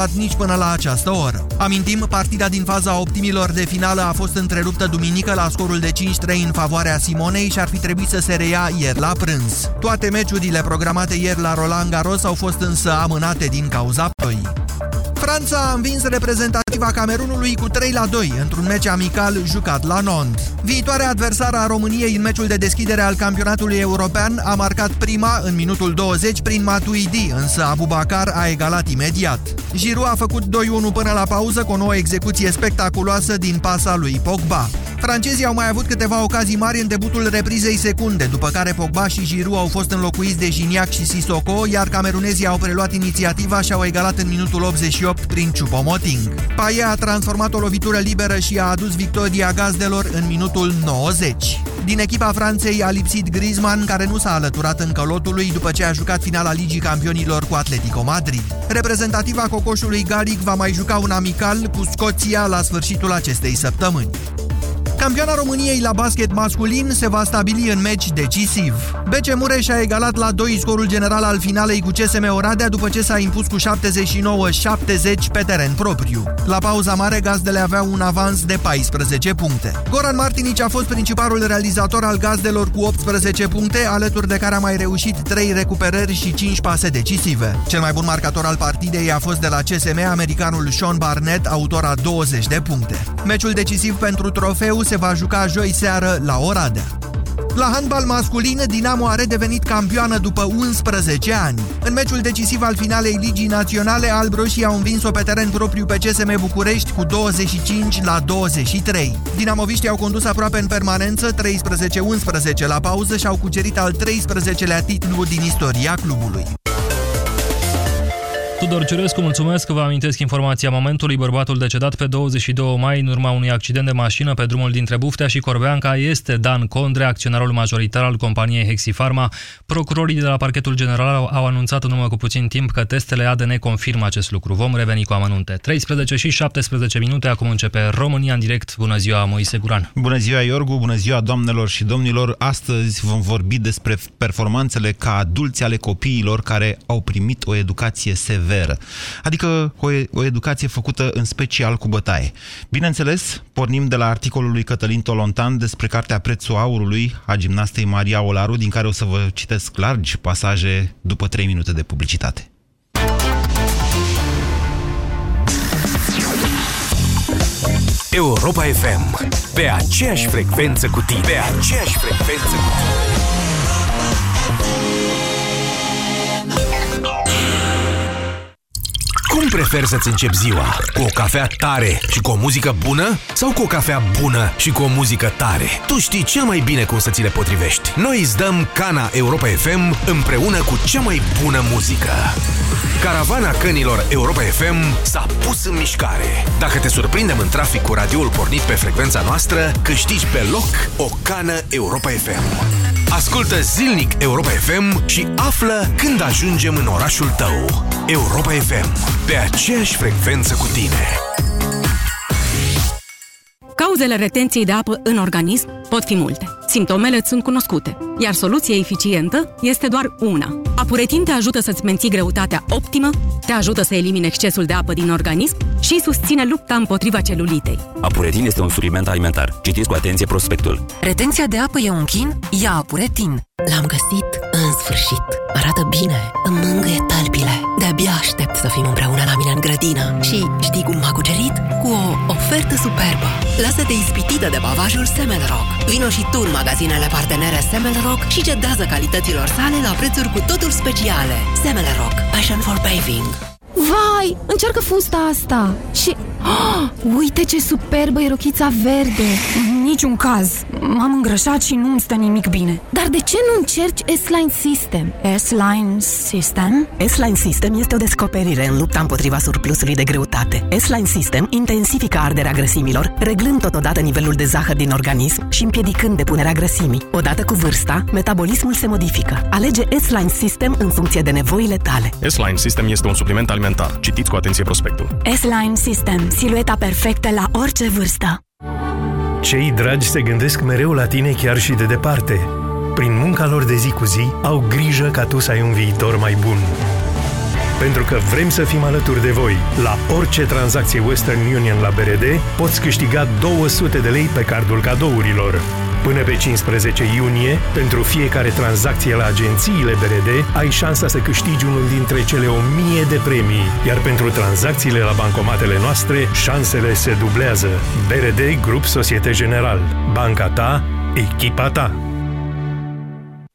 preluat nici până la această oră. Amintim, partida din faza optimilor de finală a fost întreruptă duminică la scorul de 5-3 în favoarea Simonei și ar fi trebuit să se reia ieri la prânz. Toate meciurile programate ieri la Roland Garros au fost însă amânate din cauza ploii. Franța a învins reprezentativa Camerunului cu 3 la 2 într-un meci amical jucat la Nantes. Viitoarea adversară a României în meciul de deschidere al campionatului european a marcat prima în minutul 20 prin Matuidi, însă Abubakar a egalat imediat. Giroud a făcut 2-1 până la pauză cu o nouă execuție spectaculoasă din pasa lui Pogba. Francezii au mai avut câteva ocazii mari în debutul reprizei secunde, după care Pogba și Giroud au fost înlocuiți de Gignac și Sissoko, iar camerunezii au preluat inițiativa și au egalat în minutul 88 prin Choupo-Moting. Paie a transformat o lovitură liberă și a adus victoria gazdelor în minutul 90. Din echipa Franței a lipsit Griezmann, care nu s-a alăturat încă lotului după ce a jucat finala Ligii Campionilor cu Atletico Madrid. Reprezentativa cocoșului Galic va mai juca un amical cu Scoția la sfârșitul acestei săptămâni. Campioana României la basket masculin se va stabili în meci decisiv. BC Mureș a egalat la 2 scorul general al finalei cu CSM Oradea după ce s-a impus cu 79-70 pe teren propriu. La pauza mare, gazdele aveau un avans de 14 puncte. Goran Martinici a fost principalul realizator al gazdelor cu 18 puncte, alături de care a mai reușit 3 recuperări și 5 pase decisive. Cel mai bun marcator al partidei a fost de la CSM americanul Sean Barnett, autor a 20 de puncte. Meciul decisiv pentru trofeu se va juca joi seară la Oradea. La handbal masculin, Dinamo a redevenit campioană după 11 ani. În meciul decisiv al finalei Ligii Naționale, albroșii au învins-o pe teren propriu pe CSM București cu 25 la 23. Dinamoviștii au condus aproape în permanență 13-11 la pauză și au cucerit al 13-lea titlu din istoria clubului. Tudor Ciurescu, mulțumesc că vă amintesc informația momentului. Bărbatul decedat pe 22 mai în urma unui accident de mașină pe drumul dintre Buftea și Corbeanca este Dan Condre, acționarul majoritar al companiei Hexifarma. Procurorii de la parchetul general au anunțat în urmă cu puțin timp că testele ADN confirmă acest lucru. Vom reveni cu amănunte. 13 și 17 minute, acum începe România în direct. Bună ziua, Moise Guran. Bună ziua, Iorgu, bună ziua, doamnelor și domnilor. Astăzi vom vorbi despre performanțele ca adulți ale copiilor care au primit o educație severă severă, adică o, o educație făcută în special cu bătaie. Bineînțeles, pornim de la articolul lui Cătălin Tolontan despre cartea Prețul Aurului a gimnastei Maria Olaru, din care o să vă citesc largi pasaje după 3 minute de publicitate. Europa FM, pe aceeași frecvență cu tine. Pe aceeași frecvență cu tine. Preferi să-ți începi ziua? Cu o cafea tare și cu o muzică bună? Sau cu o cafea bună și cu o muzică tare? Tu știi cel mai bine cum să ți le potrivești. Noi îți dăm Cana Europa FM împreună cu cea mai bună muzică. Caravana cănilor Europa FM s-a pus în mișcare. Dacă te surprindem în trafic cu radioul pornit pe frecvența noastră, câștigi pe loc o cană Europa FM. Ascultă zilnic Europa FM și află când ajungem în orașul tău. Europa FM, pe aceeași frecvență cu tine. Cauzele retenției de apă în organism pot fi multe. Simptomele sunt cunoscute, iar soluția eficientă este doar una. Apuretin te ajută să-ți menții greutatea optimă, te ajută să elimine excesul de apă din organism și susține lupta împotriva celulitei. Apuretin este un supliment alimentar. Citiți cu atenție prospectul. Retenția de apă e un chin? Ia Apuretin! L-am găsit în sfârșit. Arată bine, îmi mângâie talpile. De-abia aștept să fim împreună la mine în grădină. Și știi cum m-a cucerit? Cu o ofertă superbă. Lasă-te ispitită de bavajul Semelrock. Vino și tu în magazinele partenere Semelrock și cedează calităților sale la prețuri cu totul speciale. Semelrock. Passion for bathing. Vai, încearcă fusta asta Și... Oh, uite ce superbă e rochița verde Niciun caz M-am îngrășat și nu-mi stă nimic bine Dar de ce nu încerci S-Line System? S-Line System? S-Line System este o descoperire în lupta împotriva surplusului de greutate S-Line System intensifică arderea grăsimilor Reglând totodată nivelul de zahăr din organism Și împiedicând depunerea grăsimii Odată cu vârsta, metabolismul se modifică Alege S-Line System în funcție de nevoile tale S-Line System este un supliment alimentar. Citiți cu atenție prospectul. S-Line System. Silueta perfectă la orice vârstă. Cei dragi se gândesc mereu la tine chiar și de departe. Prin munca lor de zi cu zi, au grijă ca tu să ai un viitor mai bun. Pentru că vrem să fim alături de voi. La orice tranzacție Western Union la BRD, poți câștiga 200 de lei pe cardul cadourilor. Până pe 15 iunie, pentru fiecare tranzacție la agențiile BRD, ai șansa să câștigi unul dintre cele 1000 de premii, iar pentru tranzacțiile la bancomatele noastre, șansele se dublează. BRD Grup Societe General. Banca ta, echipa ta.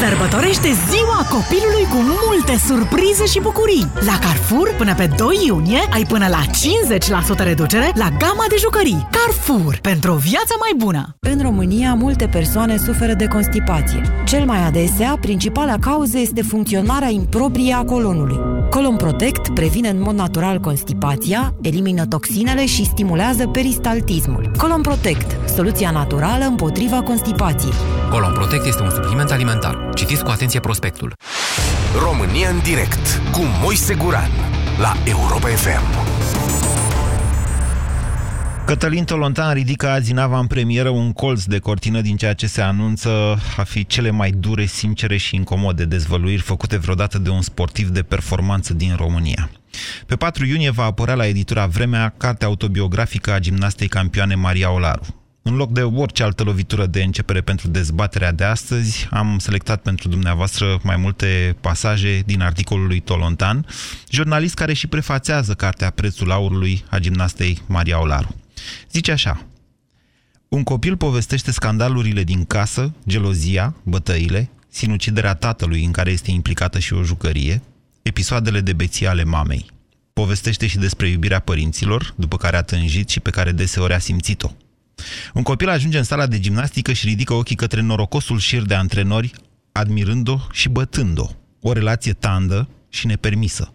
Sărbătorește ziua copilului cu multe surprize și bucurii. La Carrefour, până pe 2 iunie, ai până la 50% reducere la gama de jucării. Carrefour, pentru o viață mai bună! În România, multe persoane suferă de constipație. Cel mai adesea, principala cauză este funcționarea improprie a colonului. Colon Protect previne în mod natural constipația, elimină toxinele și stimulează peristaltismul. Colon Protect, soluția naturală împotriva constipației. Colon Protect este un supliment alimentar. Citiți cu atenție prospectul. România în direct cu Moise Guran la Europa FM. Cătălin Tolontan ridică azi în premieră un colț de cortină din ceea ce se anunță a fi cele mai dure, sincere și incomode dezvăluiri făcute vreodată de un sportiv de performanță din România. Pe 4 iunie va apărea la editura Vremea cartea autobiografică a gimnastei campioane Maria Olaru. În loc de orice altă lovitură de începere pentru dezbaterea de astăzi, am selectat pentru dumneavoastră mai multe pasaje din articolul lui Tolontan, jurnalist care și prefațează cartea Prețul aurului a gimnastei Maria Olaru. Zice așa, un copil povestește scandalurile din casă, gelozia, bătăile, sinuciderea tatălui în care este implicată și o jucărie, episoadele de beție ale mamei. Povestește și despre iubirea părinților, după care a tânjit și pe care deseori a simțit-o. Un copil ajunge în sala de gimnastică și ridică ochii către norocosul șir de antrenori, admirând-o și bătând-o. O relație tandă și nepermisă.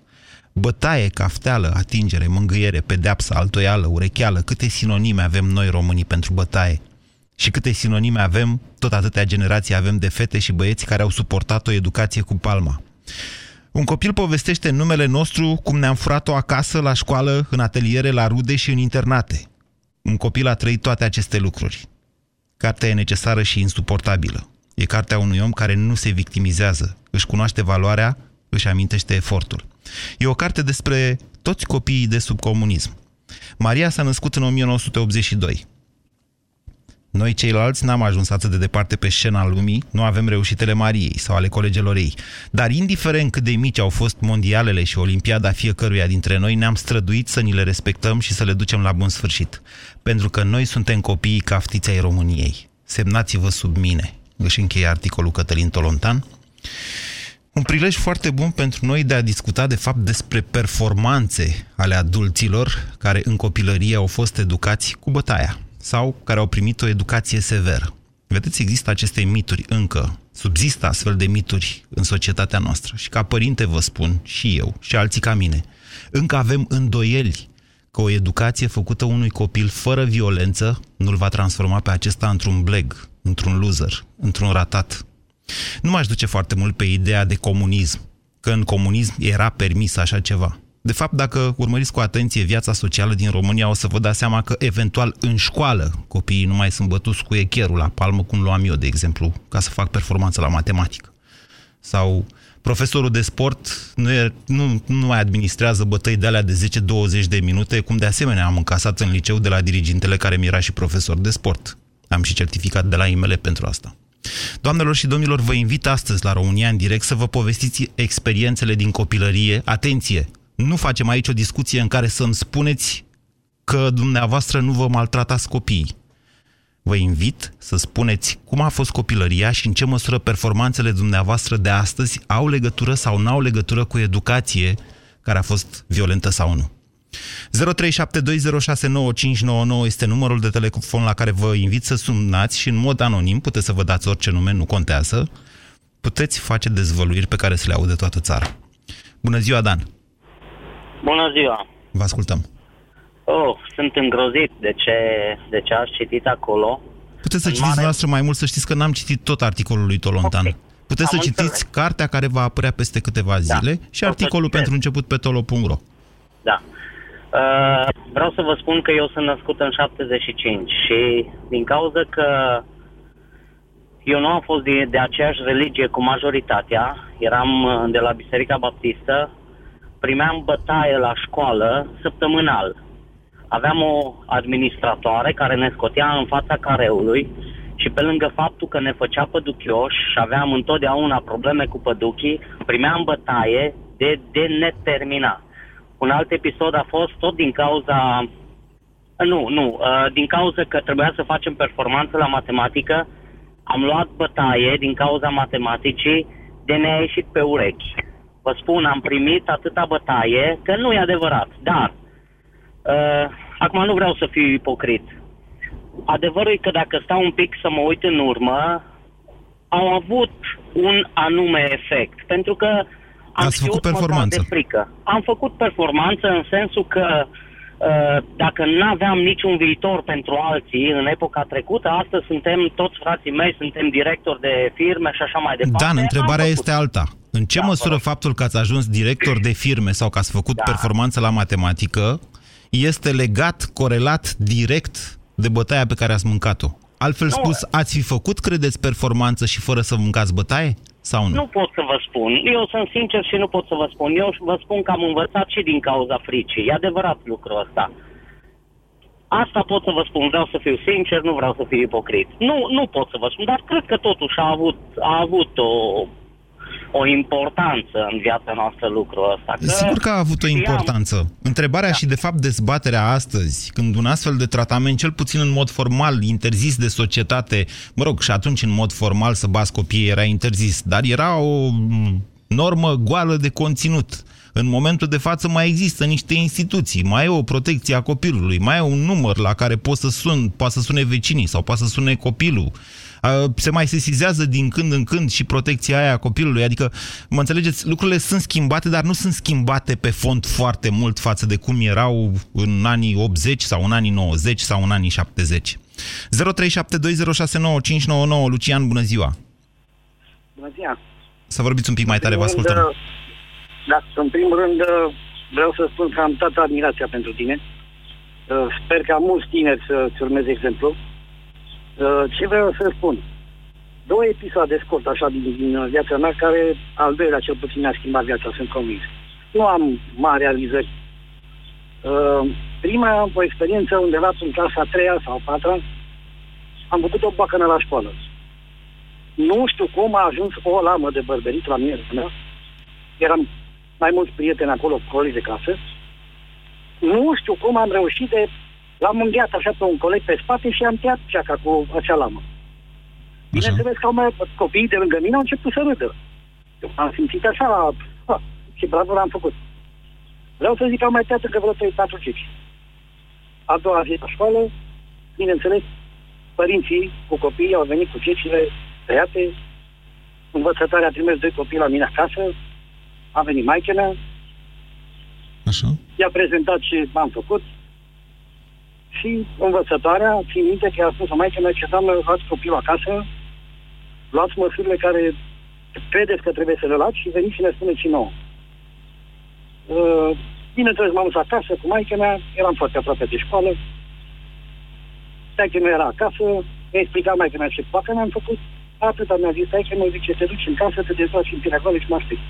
Bătaie, cafteală, atingere, mângâiere, pedeapsă, altoială, urecheală, câte sinonime avem noi românii pentru bătaie. Și câte sinonime avem, tot atâtea generații avem de fete și băieți care au suportat o educație cu palma. Un copil povestește în numele nostru cum ne-am furat-o acasă, la școală, în ateliere, la rude și în internate. Un copil a trăit toate aceste lucruri. Cartea e necesară și insuportabilă. E cartea unui om care nu se victimizează, își cunoaște valoarea, își amintește efortul. E o carte despre toți copiii de sub comunism. Maria s-a născut în 1982. Noi ceilalți n-am ajuns atât de departe pe scena lumii, nu avem reușitele Mariei sau ale colegelor ei. Dar indiferent cât de mici au fost mondialele și olimpiada fiecăruia dintre noi, ne-am străduit să ni le respectăm și să le ducem la bun sfârșit. Pentru că noi suntem copiii caftiței României. Semnați-vă sub mine. Își încheie articolul Cătălin Tolontan. Un prilej foarte bun pentru noi de a discuta de fapt despre performanțe ale adulților care în copilărie au fost educați cu bătaia sau care au primit o educație severă. Vedeți, există aceste mituri încă, subzistă astfel de mituri în societatea noastră. Și ca părinte vă spun, și eu, și alții ca mine, încă avem îndoieli că o educație făcută unui copil fără violență nu-l va transforma pe acesta într-un bleg, într-un loser, într-un ratat. Nu m-aș duce foarte mult pe ideea de comunism, că în comunism era permis așa ceva. De fapt, dacă urmăriți cu atenție viața socială din România, o să vă dați seama că, eventual, în școală, copiii nu mai sunt bătuți cu echerul la palmă, cum luam eu, de exemplu, ca să fac performanță la matematică. Sau profesorul de sport nu, e, nu, nu mai administrează bătăi de alea de 10-20 de minute, cum de asemenea am încasat în liceu de la dirigintele care mi era și profesor de sport. Am și certificat de la IML pentru asta. Doamnelor și domnilor, vă invit astăzi la România în direct să vă povestiți experiențele din copilărie. Atenție! Nu facem aici o discuție în care să-mi spuneți că dumneavoastră nu vă maltratați copiii. Vă invit să spuneți cum a fost copilăria și în ce măsură performanțele dumneavoastră de astăzi au legătură sau nu au legătură cu educație care a fost violentă sau nu. 0372069599 este numărul de telefon la care vă invit să sunați și în mod anonim, puteți să vă dați orice nume, nu contează, puteți face dezvăluiri pe care să le aude toată țara. Bună ziua, Dan! Bună ziua! Vă ascultăm! Oh, sunt îngrozit de ce, de ce ați citit acolo. Puteți să citiți mare... noastră mai mult, să știți că n-am citit tot articolul lui Tolontan. Okay. Puteți Am să citiți înțeles. cartea care va apărea peste câteva da. zile da. și articolul pentru început pe tolo.ro. Da. Uh, vreau să vă spun că eu sunt născut în 75 și din cauza că eu nu am fost de, de aceeași religie cu majoritatea, eram uh, de la Biserica Baptistă, primeam bătaie la școală săptămânal. Aveam o administratoare care ne scotea în fața careului și pe lângă faptul că ne făcea păduchioși și aveam întotdeauna probleme cu păduchii, primeam bătaie de, de neterminat. Un alt episod a fost tot din cauza... Nu, nu, uh, din cauza că trebuia să facem performanță la matematică, am luat bătaie din cauza matematicii de ne-a ieșit pe urechi. Vă spun, am primit atâta bătaie că nu e adevărat. Dar, uh, acum nu vreau să fiu ipocrit. Adevărul e că dacă stau un pic să mă uit în urmă, au avut un anume efect. Pentru că am Ați făcut performanță. De frică. Am făcut performanță în sensul că uh, dacă nu aveam niciun viitor pentru alții în epoca trecută, astăzi suntem, toți frații mei, suntem directori de firme și așa mai departe. Dan, întrebarea este alta. În ce da, măsură faptul că ați ajuns director de firme sau că ați făcut da. performanță la matematică este legat, corelat direct de bătaia pe care ați mâncat-o? Altfel nu. spus, ați fi făcut, credeți, performanță și fără să mâncați bătaie? Sau nu? Nu pot să vă spun. Eu sunt sincer și nu pot să vă spun. Eu vă spun că am învățat și din cauza fricii. E adevărat lucrul ăsta. Asta pot să vă spun, vreau să fiu sincer, nu vreau să fiu ipocrit. Nu, nu pot să vă spun, dar cred că totuși a avut, a avut o, o importanță în viața noastră lucrul ăsta. Că Sigur că a avut o importanță. Am... Întrebarea da. și, de fapt, dezbaterea astăzi, când un astfel de tratament, cel puțin în mod formal, interzis de societate, mă rog, și atunci în mod formal să bați copiii era interzis, dar era o normă goală de conținut. În momentul de față mai există niște instituții, mai e o protecție a copilului, mai e un număr la care poți să sun, poate să sune vecinii sau poate să sune copilul se mai sesizează din când în când și protecția aia a copilului. Adică, mă înțelegeți, lucrurile sunt schimbate, dar nu sunt schimbate pe fond foarte mult față de cum erau în anii 80 sau în anii 90 sau în anii 70. 0372069599 Lucian, bună ziua! Bună ziua! Să vorbiți un pic mai tare, vă ascultăm. Uh, da, în primul rând uh, vreau să spun că am toată admirația pentru tine. Uh, sper ca mulți tineri să-ți urmeze exemplu Uh, ce vreau să spun? Două episoade scurt așa din, din viața mea care al doilea cel puțin mi-a schimbat viața, sunt convins. Nu am mari realizări. Uh, prima, o experiență undeva în clasa a treia sau a patra, am făcut o bacănă la școală. Nu știu cum a ajuns o lamă de bărberit la mine. Da? Eram mai mulți prieteni acolo, colegi de casă. Nu știu cum am reușit de L-am îngheat așa pe un coleg pe spate și am tăiat ceaca cu acea lamă. Bineînțeles că au mai copiii de lângă mine au început să râdă. Eu am simțit așa, ah, ce bravo l-am făcut. Vreau să zic că am mai tăiat încă vreo 3-4 ceci. A doua zi la școală, bineînțeles, părinții cu copiii au venit cu cecile tăiate, învățătoarea a trimis doi copii la mine acasă, a venit maica mea, Așa. i-a prezentat ce am făcut, și învățătoarea, țin minte că a spus o maică mea ce înseamnă luați copilul acasă, luați măsurile care credeți că trebuie să le luați și veniți și ne spuneți și nouă. Uh, bineînțeles, m-am dus acasă cu maica mea, eram foarte aproape de școală. Taică nu era acasă, mi-a explicat maica mea ce facă mi-am făcut. Atâta mi-a zis, taică mă zice, te duci în casă, te dezbați în pirea și mă aștept.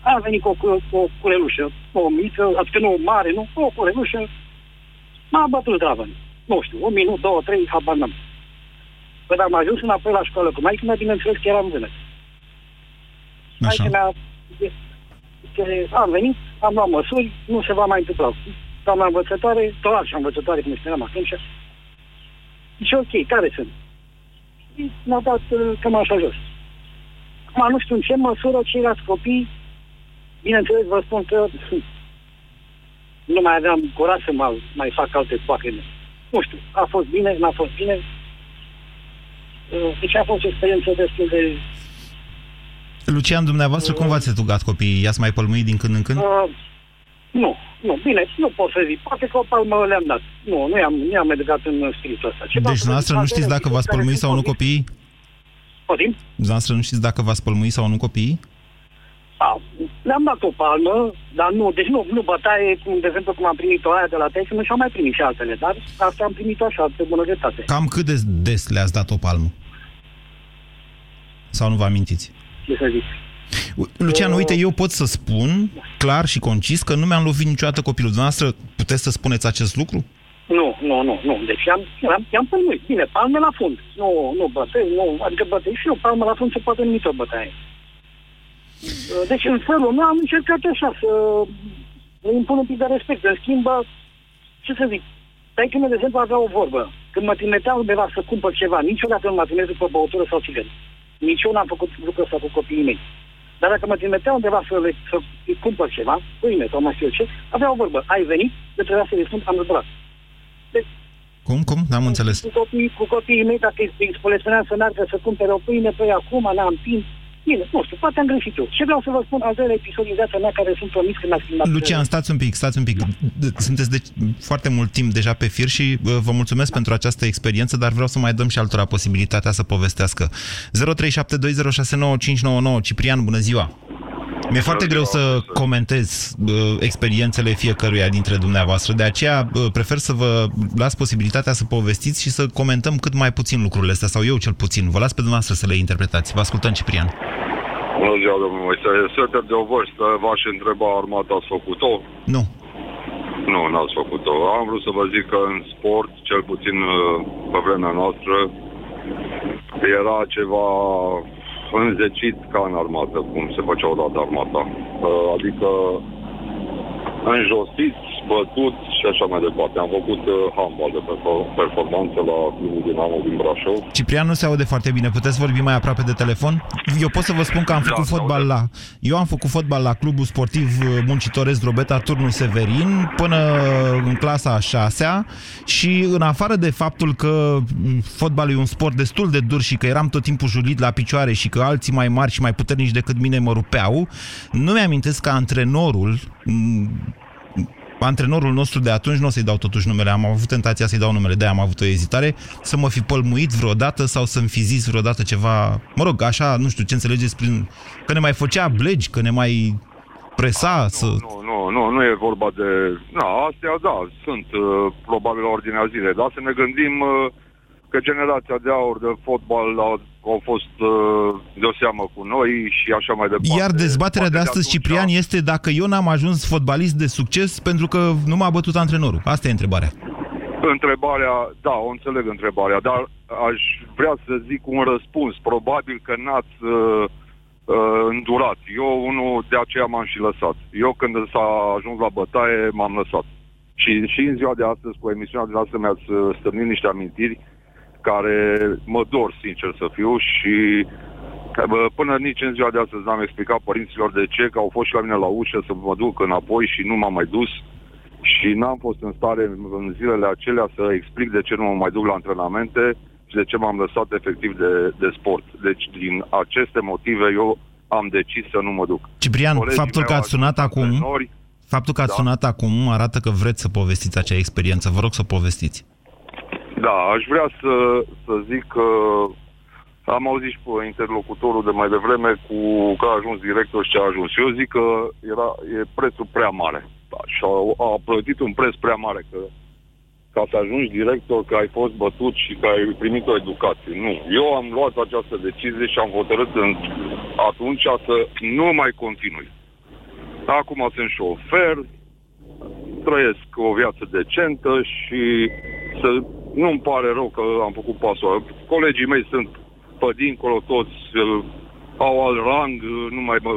A venit cu o, cu o curelușă, o mică, adică nu o mare, nu, o curelușă, M-a bătut Draven. Nu știu, un minut, două, trei, habar n-am. Când am ajuns înapoi la școală cu maică mea, bineînțeles că eram vânăt. Maica mea, am venit, am luat măsuri, nu se va mai întâmpla. Doamna învățătoare, tot așa învățătoare, cum spuneam atunci, și ok, care sunt? Și m-a dat uh, cam așa jos. Acum nu știu în ce măsură ceilalți copii, bineînțeles vă spun că nu mai aveam curaj să mai, mai fac alte pachine. Nu știu, a fost bine, n-a fost bine. Uh, deci a fost o experiență destul de... Lucian, dumneavoastră, cum v-ați educat copiii? I-ați mai pălmuit din când în când? Uh, Nu, nu, bine, nu pot să zic. Poate că o palmă le-am dat. Nu, nu i-am, nu i-am educat în spiritul ăsta. Ceva deci, dumneavoastră nu știți dacă v-ați pălmuit sau nu copiii? Poftim? Dumneavoastră nu știți dacă v-ați pălmuit sau nu copiii? A, le-am dat o palmă, dar nu, deci nu, nu bătaie, cum, de exemplu, cum am primit-o aia de la Tyson și am mai primit și altele, dar asta am primit-o așa, pe bunătate. Cam cât de des le-ați dat o palmă? Sau nu vă amintiți? Ce să zic? Lucian, uite, eu pot să spun clar și concis că nu mi-am lovit niciodată copilul dumneavoastră. Puteți să spuneți acest lucru? Nu, nu, nu, nu. Deci i-am, i-am, i-am pălmuit. Bine, palme la fund. Nu, nu bătăi, nu, adică bătăi și eu, palme la fund se poate numi tot bătaie. Deci, în felul meu, am încercat așa să îi impun un pic de respect. În schimb, ce să zic, Taică de exemplu, avea o vorbă. Când mă trimiteau undeva să cumpăr ceva, niciodată nu mă trimis după băutură sau țigări. Nici eu n-am făcut lucrul ăsta cu copiii mei. Dar dacă mă trimiteau undeva să, le, să îi cumpăr ceva, pâine sau mai știu eu ce, avea o vorbă. Ai venit, de trebuia să-i spun, am zburat. Deci, cum, cum? N-am înțeles. Cu copiii, cu copiii mei, dacă îi spuneam să meargă să cumpere o pâine, păi acum n-am timp, Bine, nu știu, poate am greșit eu. Ce vreau să vă spun, al doilea episod din viața mea care sunt promis când ați filmat... Lucian, stați un pic, stați un pic. Sunteți de foarte mult timp deja pe fir și vă mulțumesc pentru această experiență, dar vreau să mai dăm și altora posibilitatea să povestească. 0372069599 Ciprian, bună ziua! Mi-e foarte greu să comentez uh, experiențele fiecăruia dintre dumneavoastră, de aceea uh, prefer să vă las posibilitatea să povestiți și să comentăm cât mai puțin lucrurile astea, sau eu cel puțin. Vă las pe dumneavoastră să le interpretați. Vă ascultăm, Ciprian. Bună ziua, domnul Moise. Suntem de o vârstă, v-aș întreba, armata ați făcut-o? Nu. Nu, n-ați făcut-o. Am vrut să vă zic că în sport, cel puțin uh, pe vremea noastră, era ceva înzecit ca în armată, cum se făcea odată armata. Uh, adică înjosiți, bătuți și așa mai departe. Am făcut uh, handball de performanță la clubul Dinamo din Brașov. Ciprian nu se aude foarte bine. Puteți vorbi mai aproape de telefon? Eu pot să vă spun că am da, făcut fotbal la... Eu am făcut fotbal la clubul sportiv uh, muncitoresc Drobeta Turnul Severin până în clasa a șasea și în afară de faptul că mm, fotbalul e un sport destul de dur și că eram tot timpul julit la picioare și că alții mai mari și mai puternici decât mine mă rupeau, nu mi-amintesc că antrenorul mm, antrenorul nostru de atunci, nu o să-i dau totuși numele, am avut tentația să-i dau numele, de am avut o ezitare, să mă fi pălmuit vreodată sau să-mi fi zis vreodată ceva, mă rog, așa, nu știu ce înțelegeți prin... că ne mai făcea blegi, că ne mai presa nu, să... Nu, nu, nu, nu e vorba de... Nu, astea, da, sunt uh, probabil la ordinea zilei, dar să ne gândim uh, că generația de aur de fotbal a, au fost uh, de o seamă cu noi și așa mai departe. Iar dezbaterea de astăzi, de Ciprian, este dacă eu n-am ajuns fotbalist de succes pentru că nu m-a bătut antrenorul. Asta e întrebarea. Întrebarea, da, o înțeleg întrebarea, dar aș vrea să zic un răspuns. Probabil că n-ați uh, uh, îndurat. Eu, unul, de aceea m-am și lăsat. Eu, când s-a ajuns la bătaie, m-am lăsat. Și, și în ziua de astăzi, cu emisiunea de astăzi, mi-ați uh, stârnit niște amintiri care mă dor, sincer să fiu, și până nici în ziua de astăzi n-am explicat părinților de ce, că au fost și la mine la ușă să mă duc înapoi și nu m-am mai dus și n-am fost în stare în zilele acelea să explic de ce nu mă mai duc la antrenamente și de ce m-am lăsat efectiv de, de sport. Deci, din aceste motive, eu am decis să nu mă duc. Ciprian, Colegii faptul că ați sunat acum, faptul că ați da. sunat acum arată că vreți să povestiți acea experiență. Vă rog să povestiți. Da, aș vrea să, să zic că am auzit și pe interlocutorul de mai devreme cu că a ajuns director și ce a ajuns. Eu zic că era, e prețul prea mare. Da, și a, a plătit un preț prea mare, că ca să ajungi director, că ai fost bătut și că ai primit o educație. Nu. Eu am luat această decizie și am hotărât în, atunci să nu mai continui. Acum sunt șofer, trăiesc o viață decentă și să nu-mi pare rău că am făcut pasul Colegii mei sunt pe dincolo toți, uh, au alt rang, uh, nu mai mă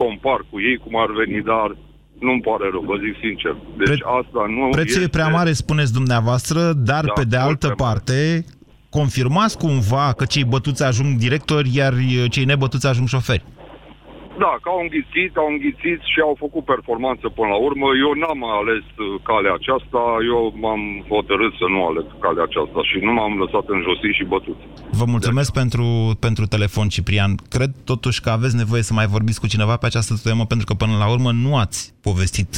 compar cu ei cum ar veni, dar nu-mi pare rău, vă zic sincer. Deci Pre- asta nu Prețul este... e prea mare, spuneți dumneavoastră, dar da, pe de altă parte, confirmați cumva că cei bătuți ajung directori, iar uh, cei nebătuți ajung șoferi. Da, că au înghițit, au înghițit și au făcut performanță până la urmă. Eu n-am ales uh, calea aceasta, eu m-am hotărât să nu aleg calea aceasta și nu m-am lăsat în josit și bătut. Vă mulțumesc pentru, pentru telefon, Ciprian. Cred totuși că aveți nevoie să mai vorbiți cu cineva pe această temă, pentru că până la urmă nu ați povestit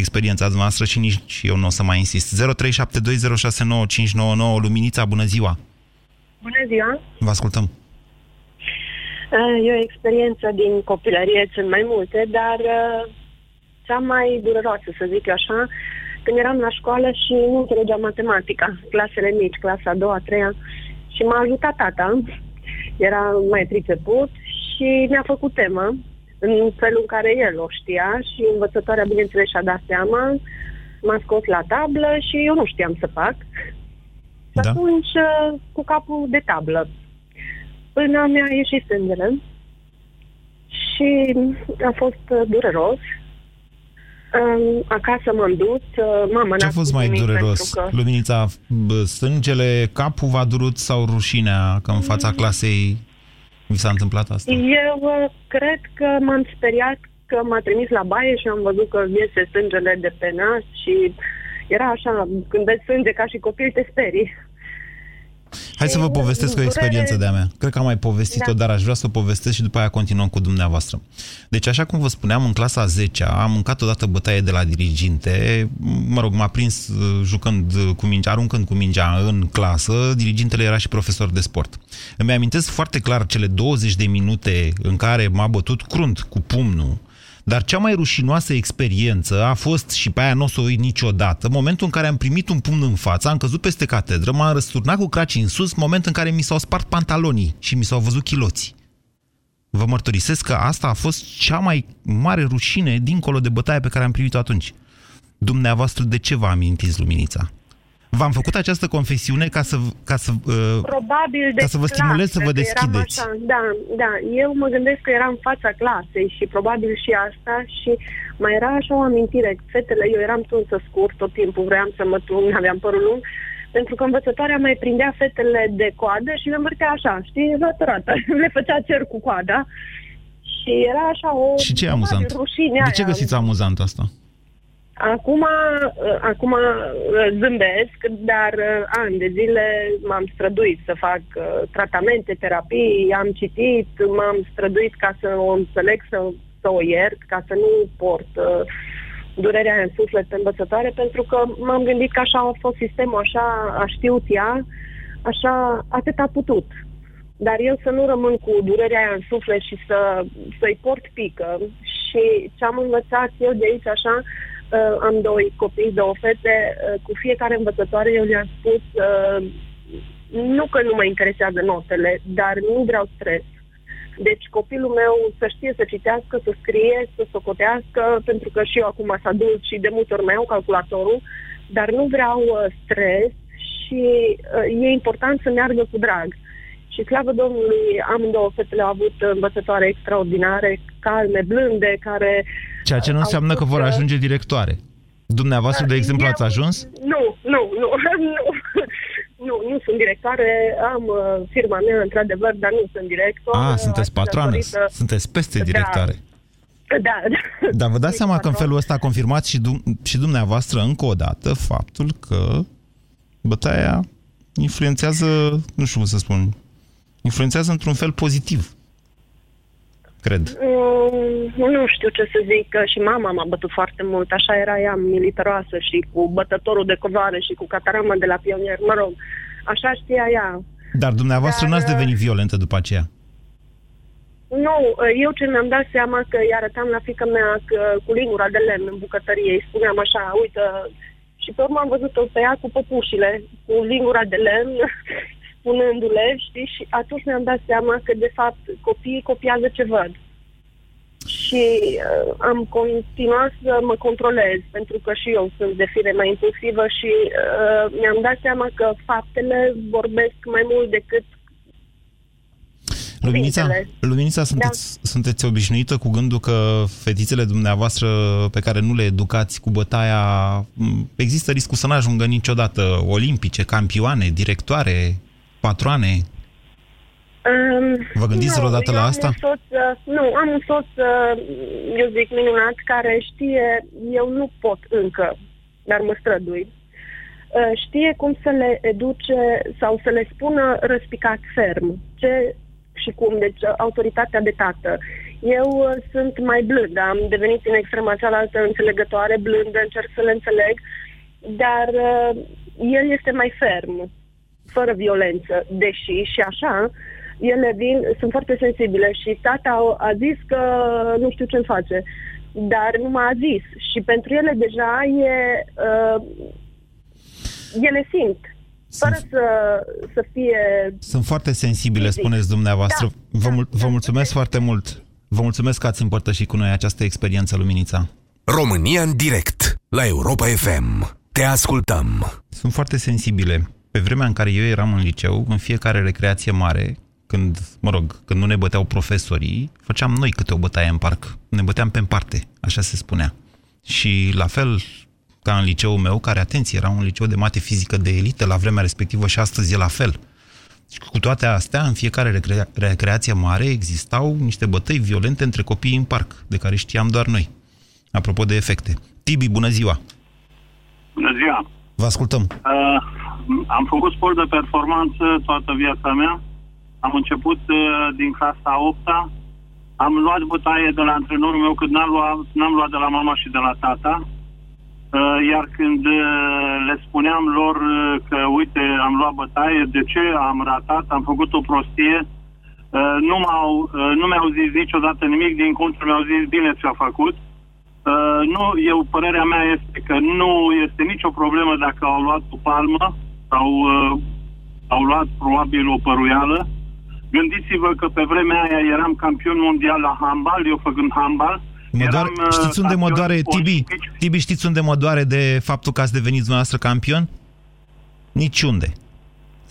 experiența noastră și nici eu nu o să mai insist. 0372069599 Luminița, bună ziua! Bună ziua! Vă ascultăm! E o experiență din copilărie, sunt mai multe, dar uh, cea mai dureroasă, să zic așa, când eram la școală și nu înțelegeam matematica, clasele mici, clasa a doua, a treia, și m-a ajutat tata, era mai priceput și mi-a făcut temă în felul în care el o știa și învățătoarea, bineînțeles, și-a dat seama, m-a scos la tablă și eu nu știam să fac. Și da. atunci, uh, cu capul de tablă, până mi-a ieșit sângele și a fost uh, dureros. Acasă m-am dus, uh, mama Ce a fost mai dureros? Că... Luminița, sângele, capul v-a durut sau rușinea că în fața mm. clasei vi s-a întâmplat asta? Eu uh, cred că m-am speriat că m-a trimis la baie și am văzut că iese sângele de pe nas și era așa, când vezi sânge ca și copil, te sperii. Hai să vă povestesc o experiență de-a mea. Cred că am mai povestit-o, da. dar aș vrea să o povestesc și după aia continuăm cu dumneavoastră. Deci, așa cum vă spuneam, în clasa 10 am mâncat odată bătaie de la diriginte. Mă rog, m-a prins uh, jucând cu mingea, aruncând cu mingea în clasă. Dirigintele era și profesor de sport. Îmi amintesc foarte clar cele 20 de minute în care m-a bătut crunt cu pumnul dar cea mai rușinoasă experiență a fost, și pe aia nu o să o uit niciodată, momentul în care am primit un pumn în față, am căzut peste catedră, m-am răsturnat cu craci în sus, moment în care mi s-au spart pantalonii și mi s-au văzut chiloții. Vă mărturisesc că asta a fost cea mai mare rușine dincolo de bătaia pe care am primit-o atunci. Dumneavoastră, de ce vă amintiți, Luminița? V-am făcut această confesiune ca să, ca să, uh, Probabil ca să vă stimulez să vă deschideți. Așa. Da, da. Eu mă gândesc că eram în fața clasei și probabil și asta și mai era așa o amintire. Fetele, eu eram tunsă scurt tot timpul, vreau să mă tun, aveam părul lung, pentru că învățătoarea mai prindea fetele de coadă și le învârtea așa, știi, rată, Le făcea cer cu coada. Și era așa o... Și ce e amuzant? De ce găsiți amuzant asta? Acum, uh, acum uh, zâmbesc, dar uh, ani de zile m-am străduit să fac tratamente, terapii, am citit, m-am străduit ca să o înțeleg, să, să o iert, ca să nu port durerea în suflet pe învățătoare, pentru că m-am gândit că așa a fost sistemul, așa a știut ea, așa atât a putut. Dar eu să nu rămân cu durerea aia în suflet și să, să-i port pică. Și ce am învățat eu de aici așa, uh, am doi copii, două fete, uh, cu fiecare învățătoare eu le-am spus uh, nu că nu mă interesează notele, dar nu vreau stres. Deci copilul meu să știe să citească, să scrie, să socotească, pentru că și eu acum s-a dus și de multe ori mai au calculatorul, dar nu vreau uh, stres și uh, e important să meargă cu drag. Și slavă Domnului, amândouă fetele au avut învățătoare extraordinare, calme, blânde, care... Ceea ce nu înseamnă că vor ajunge directoare. Dumneavoastră, de exemplu, Eu, ați ajuns? Nu, nu, nu, nu. Nu, nu sunt directoare, am uh, firma mea, într-adevăr, dar nu sunt director. Ah, sunteți patroană, datorită... sunteți peste directoare. Da, da. da. Dar vă dați seama că în felul ăsta confirmați și, dum- și dumneavoastră încă o dată faptul că bătaia influențează, nu știu cum să spun, influențează într-un fel pozitiv. Cred. Mm, nu știu ce să zic, că și mama m-a bătut foarte mult. Așa era ea, militaroasă și cu bătătorul de covoare și cu catarama de la pionier. Mă rog, așa știa ea. Dar dumneavoastră Dar, n-ați devenit violentă după aceea? Nu, eu ce mi-am dat seama că îi arătam la fică mea că, cu lingura de lemn în bucătărie, îi spuneam așa, uite, și pe urmă am văzut-o pe ea cu păpușile, cu lingura de lemn spunându-le, știi, și atunci mi-am dat seama că, de fapt, copiii copiază ce văd. Și uh, am continuat să mă controlez, pentru că și eu sunt de fire mai impulsivă și uh, mi-am dat seama că faptele vorbesc mai mult decât Luminița, Luminița sunteți, da. sunteți obișnuită cu gândul că fetițele dumneavoastră pe care nu le educați cu bătaia, există riscul să nu ajungă niciodată olimpice, campioane, directoare? Patroane? Um, Vă gândiți nu, vreodată la asta? Soț, uh, nu, am un soț, uh, eu zic, minunat, care știe, eu nu pot încă, dar mă strădui. Uh, știe cum să le educe sau să le spună răspicat ferm. Ce și cum, deci autoritatea de tată. Eu uh, sunt mai blândă, am devenit în extrema cealaltă înțelegătoare, blândă, încerc să le înțeleg, dar uh, el este mai ferm, fără violență, deși și așa, ele vin, sunt foarte sensibile și tata a zis că nu știu ce face, dar nu m-a zis și pentru ele deja e, uh, ele simt, fără să, să fie... Sunt foarte sensibile, spuneți dumneavoastră. Da, vă, mul- da, vă mulțumesc da. foarte mult. Vă mulțumesc că ați împărtășit cu noi această experiență, Luminița. România în direct, la Europa FM. Te ascultăm. Sunt foarte sensibile. Pe vremea în care eu eram în liceu, în fiecare recreație mare, când, mă rog, când nu ne băteau profesorii, făceam noi câte o bătaie în parc. Ne băteam pe parte, așa se spunea. Și la fel ca în liceul meu, care, atenție, era un liceu de mate fizică de elită la vremea respectivă și astăzi e la fel. Și cu toate astea, în fiecare recrea- recreație mare existau niște bătăi violente între copii în parc, de care știam doar noi. Apropo de efecte. Tibi, bună ziua! Bună ziua! Vă ascultăm! Uh, am făcut sport de performanță toată viața mea. Am început uh, din clasa 8 -a. Am luat bătaie de la antrenorul meu când n-am luat, n-am luat de la mama și de la tata. Uh, iar când uh, le spuneam lor uh, că, uite, am luat bătaie, de ce am ratat, am făcut o prostie, uh, nu, m-au, uh, nu mi-au zis niciodată nimic, din contră mi-au zis bine ce-a făcut. Uh, nu, eu, părerea mea este că nu este nicio problemă dacă au luat o palmă sau uh, au luat probabil o păruială. Gândiți-vă că pe vremea aia eram campion mondial la handbal, eu făcând handbal. Mă doare, eram, uh, știți unde mă campion doare, Tibi? olimpic. Tibi, știți unde mă doare de faptul că ați devenit dumneavoastră campion? Niciunde.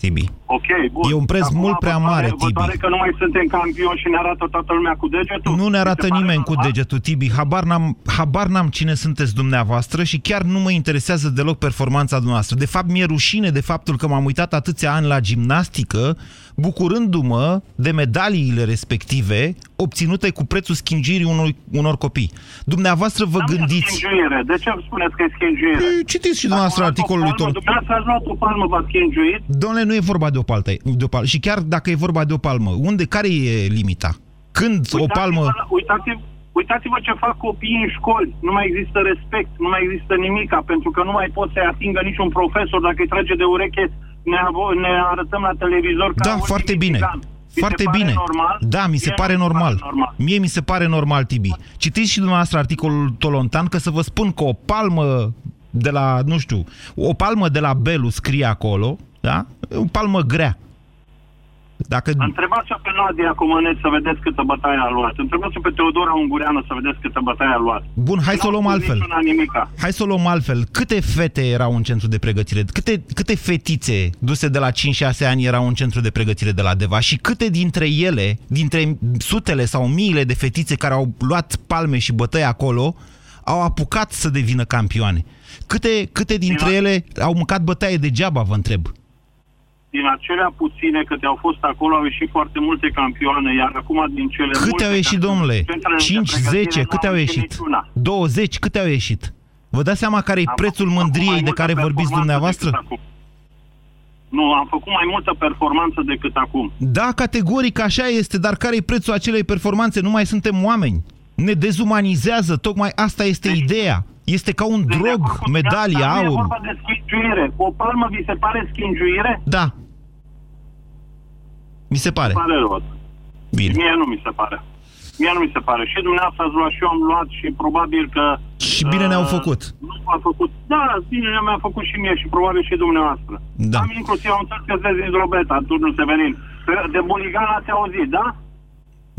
Tibi. Ok, bun. E un preț Acum mult prea vă mare, pare- vă Tibi. pare că nu mai suntem campioni și ne arată toată lumea cu degetul? Nu ne arată Mi se pare nimeni cu normal? degetul, Tibi. Habar n-am, habar n-am cine sunteți dumneavoastră și chiar nu mă interesează deloc performanța dumneavoastră. De fapt, mi-e rușine de faptul că m-am uitat atâția ani la gimnastică, bucurându-mă de medaliile respective obținute cu prețul schingirii unor, unor copii. Dumneavoastră vă N-am gândiți... Schingiuire. De ce spuneți că e schingiuire? Păi, Citiți și dumneavoastră Dacă articolul lui ați luat o Tom. palmă, Dumneavoastră ați luat o palmă, v-ați schingiuit? Domnule, nu e vorba de o palmă. De o palmă. Și chiar dacă e vorba de o palmă, unde, care e limita? Când o palmă... Uitați-vă, uitați-vă, uitați-vă ce fac copiii în școli. Nu mai există respect, nu mai există nimica, pentru că nu mai pot să-i atingă niciun profesor. Dacă îi trage de ureche, ne, avo- ne arătăm la televizor ca Da, un foarte bine. mitigan. Mi Foarte se pare bine. Normal? Da, mi se Mie pare nu mi normal. normal. Mie mi se pare normal, Tibi. Citiți și dumneavoastră articolul Tolontan, că să vă spun că o palmă de la, nu știu, o palmă de la Belu scrie acolo, da? O palmă grea. Dacă... Întrebați-o pe Nadia Comăneț să vedeți câtă bătaie a luat. Întrebați-o pe Teodora Ungureanu să vedeți câtă bătaie a luat. Bun, hai să o luăm N-au spus altfel. niciuna nimica. Hai să o luăm altfel. Câte fete erau în centru de pregătire? Câte, câte fetițe duse de la 5-6 ani erau în centru de pregătire de la Deva? Și câte dintre ele, dintre sutele sau miile de fetițe care au luat palme și bătăi acolo, au apucat să devină campioane? Câte, câte dintre ele au mâncat bătaie degeaba, vă întreb? Din acelea puține câte au fost acolo au ieșit foarte multe campioane, iar acum din cele Câte multe au ieșit, care domnule? sunt centrele de 5, pregătire, 10, nu câte au ieșit? niciuna. 20, câte au ieșit? Vă dați seama care e Am prețul făcut mândriei mai de multă care vorbiți performanță dumneavoastră? decât acum. Nu, am făcut mai multă performanță decât acum. Da, categoric așa este, dar care e prețul acelei performanțe? Nu mai suntem oameni. Ne dezumanizează, tocmai asta este ideea. Este ca un drog, medalia, Dar nu e aur. vorba de schingiuire. O palmă vi se pare schingiuire? Da. Mi se pare. Pare rău. Bine. Mie nu mi se pare. Mie nu mi se pare. Și dumneavoastră ați luat și eu am luat și probabil că... Și bine ne-au făcut. Nu a făcut. Da, bine mi-a făcut și mie și probabil și dumneavoastră. Da. Am inclusiv am înțeles că sunteți din Drobeta, turnul Severin. De Buligan ați auzit, da?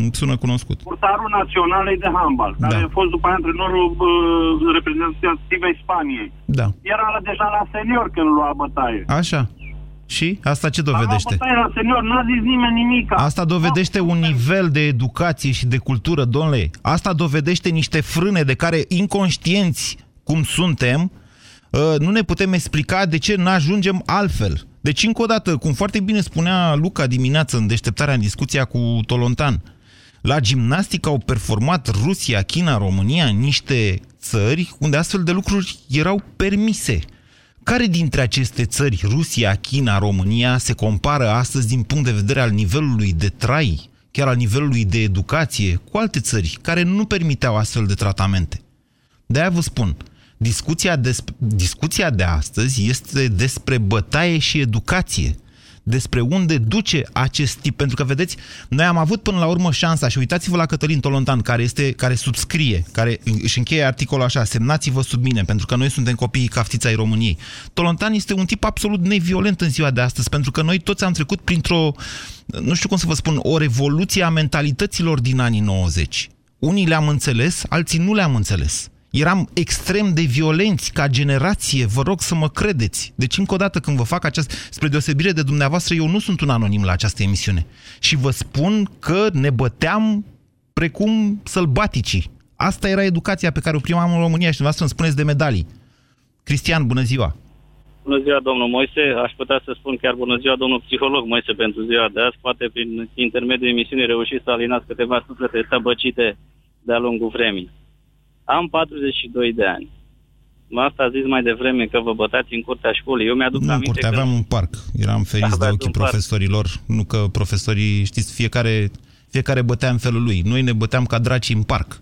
Îmi sună cunoscut. Portarul național e de handbal, care Da. a fost după aia antrenorul uh, reprezentativei Spaniei. Da. Era la- deja la senior când lua bătaie. Așa. Și asta ce dovedește? A luat bătaie la senior, n-a zis nimeni nimic. Asta dovedește un nivel de educație și de cultură, domnule. Asta dovedește niște frâne de care inconștienți cum suntem, uh, nu ne putem explica de ce n-ajungem altfel. Deci, încă o dată, cum foarte bine spunea Luca dimineață în deșteptarea în discuția cu Tolontan, la gimnastică au performat Rusia, China, România, niște țări unde astfel de lucruri erau permise. Care dintre aceste țări, Rusia, China, România, se compară astăzi din punct de vedere al nivelului de trai, chiar al nivelului de educație, cu alte țări care nu permiteau astfel de tratamente. De-aia vă spun, discuția, despre, discuția de astăzi este despre bătaie și educație despre unde duce acest tip. Pentru că, vedeți, noi am avut până la urmă șansa și uitați-vă la Cătălin Tolontan, care, este, care subscrie, care își încheie articolul așa, semnați-vă sub mine, pentru că noi suntem copiii caftița ai României. Tolontan este un tip absolut neviolent în ziua de astăzi, pentru că noi toți am trecut printr-o, nu știu cum să vă spun, o revoluție a mentalităților din anii 90. Unii le-am înțeles, alții nu le-am înțeles. Eram extrem de violenți ca generație, vă rog să mă credeți. Deci, încă o dată, când vă fac această... Spre deosebire de dumneavoastră, eu nu sunt un anonim la această emisiune. Și vă spun că ne băteam precum sălbaticii. Asta era educația pe care o primam în România și dumneavoastră îmi spuneți de medalii. Cristian, bună ziua! Bună ziua, domnul Moise. Aș putea să spun chiar bună ziua, domnul psiholog Moise, pentru ziua de azi. Poate prin intermediul emisiunii reușiți să alinați câteva suflete săbăcite de-a lungul vremii. Am 42 de ani. Asta a zis mai devreme că vă bătați în curtea școlii. Eu mi-aduc nu, aminte curtea, că... aveam un parc. Eram feriți de ochii profesorilor. Nu că profesorii, știți, fiecare, fiecare bătea în felul lui. Noi ne băteam ca draci în parc.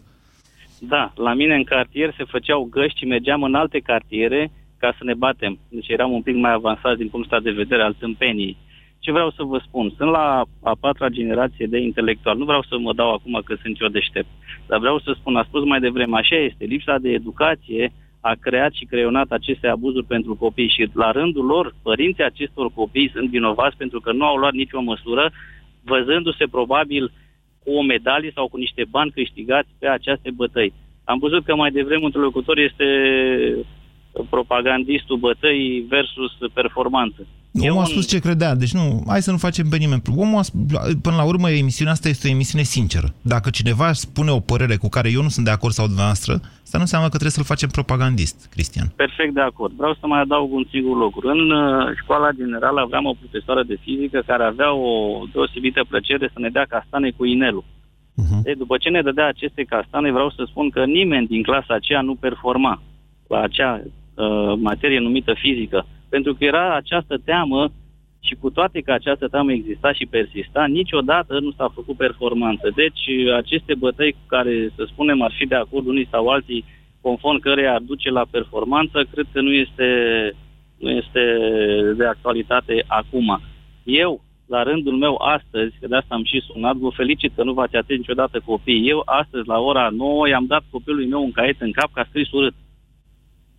Da, la mine în cartier se făceau găști și mergeam în alte cartiere ca să ne batem. Deci eram un pic mai avansați din punctul de vedere al tâmpenii ce vreau să vă spun? Sunt la a patra generație de intelectual. Nu vreau să mă dau acum că sunt eu deștept, dar vreau să spun, a spus mai devreme, așa este, lipsa de educație a creat și creionat aceste abuzuri pentru copii și la rândul lor, părinții acestor copii sunt vinovați pentru că nu au luat nicio măsură, văzându-se probabil cu o medalie sau cu niște bani câștigați pe aceste bătăi. Am văzut că mai devreme un interlocutor este propagandistul bătăii versus performanță. Omul a spus ce credea, deci nu, hai să nu facem pe nimeni. Omul a, până la urmă, emisiunea asta este o emisiune sinceră. Dacă cineva spune o părere cu care eu nu sunt de acord sau dumneavoastră, asta nu înseamnă că trebuie să-l facem propagandist, Cristian. Perfect de acord. Vreau să mai adaug un singur lucru. În uh, școala generală aveam o profesoară de fizică care avea o deosebită plăcere să ne dea castane cu inelul. Uh-huh. E, după ce ne dădea aceste castane, vreau să spun că nimeni din clasa aceea nu performa la acea uh, materie numită fizică pentru că era această teamă și cu toate că această teamă exista și persista, niciodată nu s-a făcut performanță. Deci aceste bătăi cu care, să spunem, ar fi de acord unii sau alții, conform care ar duce la performanță, cred că nu este, nu este de actualitate acum. Eu, la rândul meu, astăzi, că de asta am și sunat, vă felicit că nu v-ați atins niciodată copiii. Eu, astăzi, la ora 9, i-am dat copilului meu un caiet în cap că a scris urât.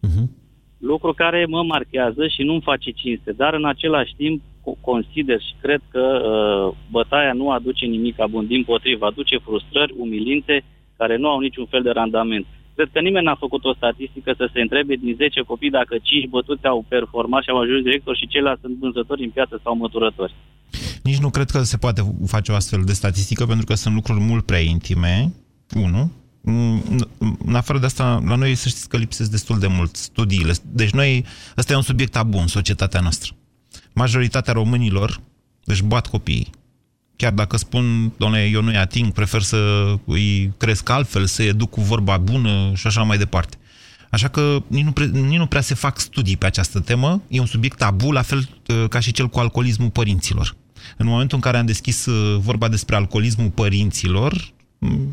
Uh-huh lucru care mă marchează și nu-mi face cinste, dar în același timp consider și cred că uh, bătaia nu aduce nimic bun, din potrivă, aduce frustrări, umilințe, care nu au niciun fel de randament. Cred că nimeni n-a făcut o statistică să se întrebe din 10 copii dacă 5 bătuți au performat și au ajuns director și ceilalți sunt vânzători în piață sau măturători. Nici nu cred că se poate face o astfel de statistică, pentru că sunt lucruri mult prea intime, unu, în afară de asta, la noi să știți că lipsesc destul de mult studiile. Deci noi, ăsta e un subiect tabu în societatea noastră. Majoritatea românilor își bat copiii. Chiar dacă spun, doamne, eu nu-i ating, prefer să îi cresc altfel, să educ cu vorba bună și așa mai departe. Așa că nici nu, pre, nici nu prea se fac studii pe această temă. E un subiect tabu, la fel uh, ca și cel cu alcoolismul părinților. În momentul în care am deschis uh, vorba despre alcoolismul părinților,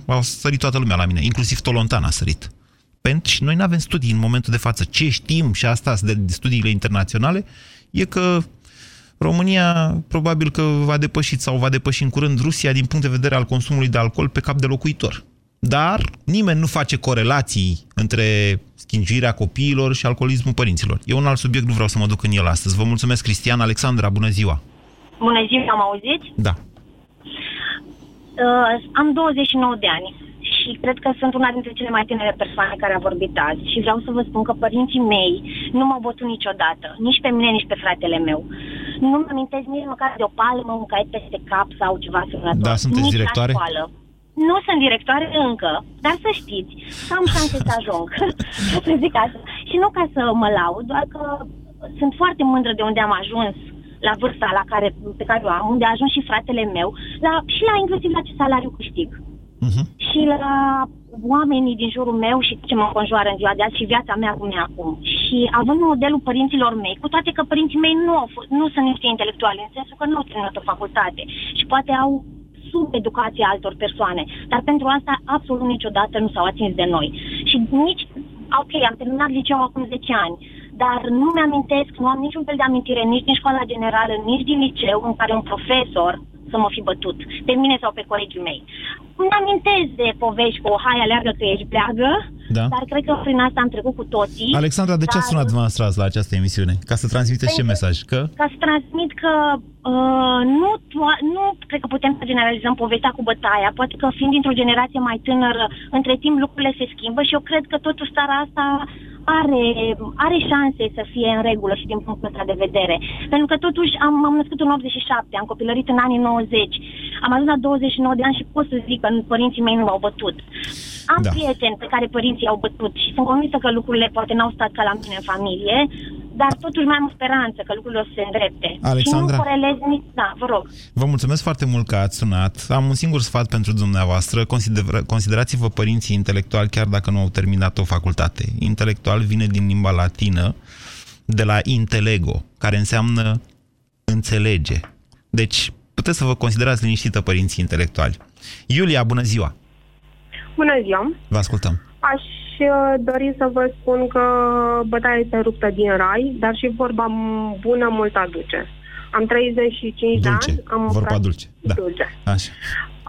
a sărit toată lumea la mine, inclusiv Tolontan a sărit. Pentru și noi nu avem studii în momentul de față. Ce știm și asta de studiile internaționale e că România probabil că va depăși sau va depăși în curând Rusia din punct de vedere al consumului de alcool pe cap de locuitor. Dar nimeni nu face corelații între schingirea copiilor și alcoolismul părinților. E un alt subiect, nu vreau să mă duc în el astăzi. Vă mulțumesc, Cristian. Alexandra, bună ziua! Bună ziua, am auzit? Da. Uh, am 29 de ani și cred că sunt una dintre cele mai tinere persoane care a vorbit azi și vreau să vă spun că părinții mei nu m-au bătut niciodată, nici pe mine, nici pe fratele meu. Nu mă amintesc nici măcar de o palmă, un caiet peste cap sau ceva asemănător. Da, sunteți nici directoare? Nu sunt directoare încă, dar să știți, am șanse să ajung, să zic așa. Și nu ca să mă laud, doar că sunt foarte mândră de unde am ajuns la vârsta la care, pe care o am, unde a ajuns și fratele meu, la, și la inclusiv la ce salariu câștig. Uh-huh. Și la oamenii din jurul meu și ce mă înconjoară în ziua de azi și viața mea cum e acum. Și având modelul părinților mei, cu toate că părinții mei nu, au fost, nu sunt niște intelectuali, în sensul că nu au terminat o facultate și poate au sub educația altor persoane. Dar pentru asta absolut niciodată nu s-au atins de noi. Și nici, ok, am terminat liceu acum 10 ani, dar nu mi-amintesc, nu am niciun fel de amintire nici din școala generală, nici din liceu în care un profesor să mă fi bătut, pe mine sau pe colegii mei. Îmi amintesc de povești cu hai aleargă că ești bleagă, Da. dar cred că prin asta am trecut cu toții. Alexandra, de ce dar... ați sunat dumneavoastră azi la această emisiune? Ca să transmiteți ce mesaj? Că ca să transmit că uh, nu, to- nu cred că putem să generalizăm povestea cu bătaia. Poate că fiind dintr-o generație mai tânără, între timp lucrurile se schimbă și eu cred că totuși țara asta are, are șanse să fie în regulă și din punctul ăsta de vedere. Pentru că totuși am, am născut în 87, am copilărit în anii 90, am ajuns la 29 de ani și pot să zic că părinții mei nu m-au bătut. Am Da. da. prieteni pe care părinții au bătut și sunt convinsă că lucrurile poate n-au stat ca la mine în familie, dar totuși mai am speranță că lucrurile o să se îndrepte. Alexandra. Și nu corelez nici... Da, vă rog. Vă mulțumesc foarte mult că ați sunat. Am un singur sfat pentru dumneavoastră. Consider, considerați-vă părinții intelectuali chiar dacă nu au terminat o facultate. Intelectual vine din limba latină, de la intelego, care înseamnă înțelege. Deci, puteți să vă considerați liniștită părinții intelectuali. Iulia, bună ziua! Bună ziua! Vă ascultăm. Aș uh, dori să vă spun că bătaia este ruptă din rai, dar și vorba m- bună mult aduce. Am 35 de Dulce. ani. Am Vorba practic- dulce. Da. dulce. Așa.